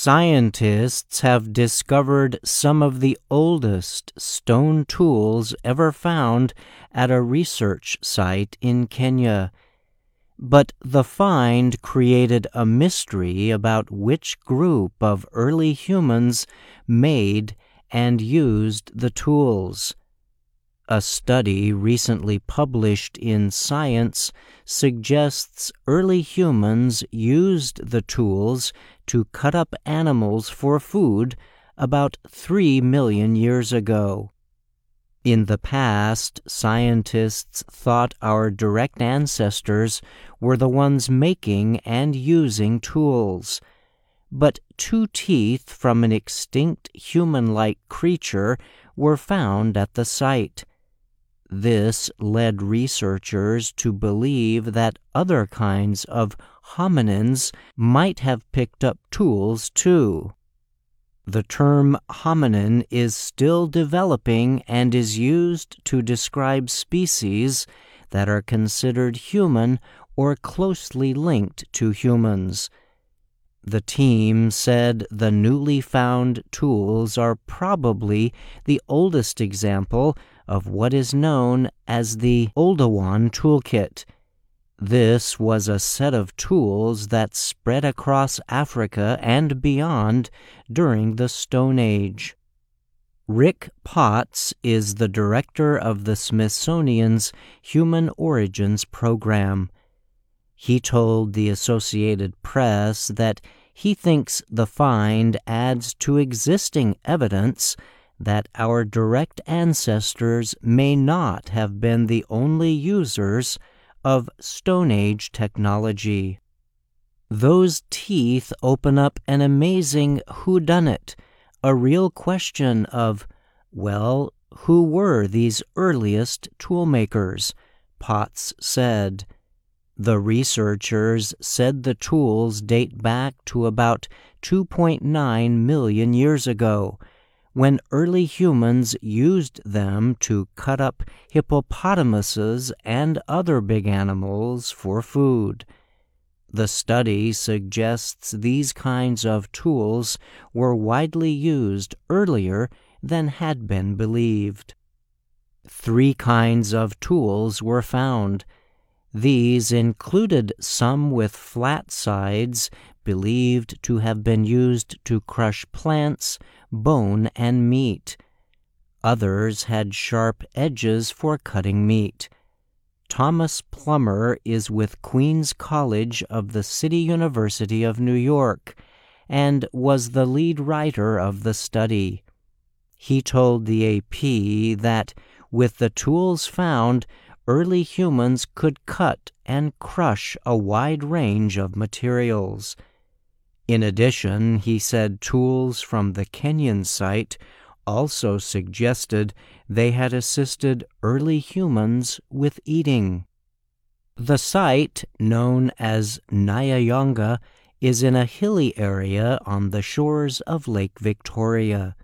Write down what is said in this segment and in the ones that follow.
Scientists have discovered some of the oldest stone tools ever found at a research site in Kenya. But the find created a mystery about which group of early humans made and used the tools. A study recently published in Science suggests early humans used the tools to cut up animals for food about 3 million years ago. In the past, scientists thought our direct ancestors were the ones making and using tools. But two teeth from an extinct human like creature were found at the site. This led researchers to believe that other kinds of hominins might have picked up tools too. The term hominin is still developing and is used to describe species that are considered human or closely linked to humans. The team said the newly found tools are probably the oldest example of what is known as the Oldowan Toolkit. This was a set of tools that spread across Africa and beyond during the Stone Age. Rick Potts is the director of the Smithsonian's Human Origins Program. He told the Associated Press that he thinks the find adds to existing evidence that our direct ancestors may not have been the only users of Stone Age technology. Those teeth open up an amazing whodunit, a real question of, well, who were these earliest toolmakers? Potts said. The researchers said the tools date back to about 2.9 million years ago when early humans used them to cut up hippopotamuses and other big animals for food. The study suggests these kinds of tools were widely used earlier than had been believed. Three kinds of tools were found. These included some with flat sides believed to have been used to crush plants, bone, and meat. Others had sharp edges for cutting meat. Thomas Plummer is with Queens College of the City University of New York and was the lead writer of the study. He told the AP that with the tools found, early humans could cut and crush a wide range of materials. In addition, he said tools from the Kenyan site also suggested they had assisted early humans with eating. The site, known as Nyayanga, is in a hilly area on the shores of Lake Victoria.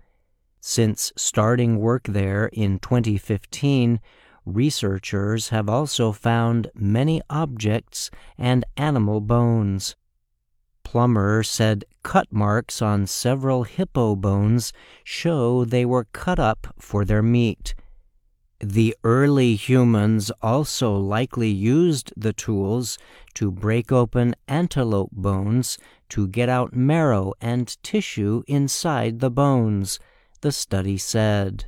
Since starting work there in 2015, researchers have also found many objects and animal bones. Plummer said cut marks on several hippo bones show they were cut up for their meat. The early humans also likely used the tools to break open antelope bones to get out marrow and tissue inside the bones, the study said.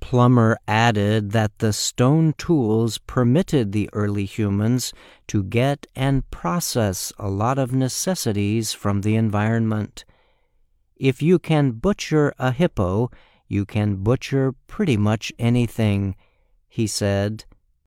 Plummer added that the stone tools permitted the early humans to get and process a lot of necessities from the environment. If you can butcher a hippo, you can butcher pretty much anything, he said.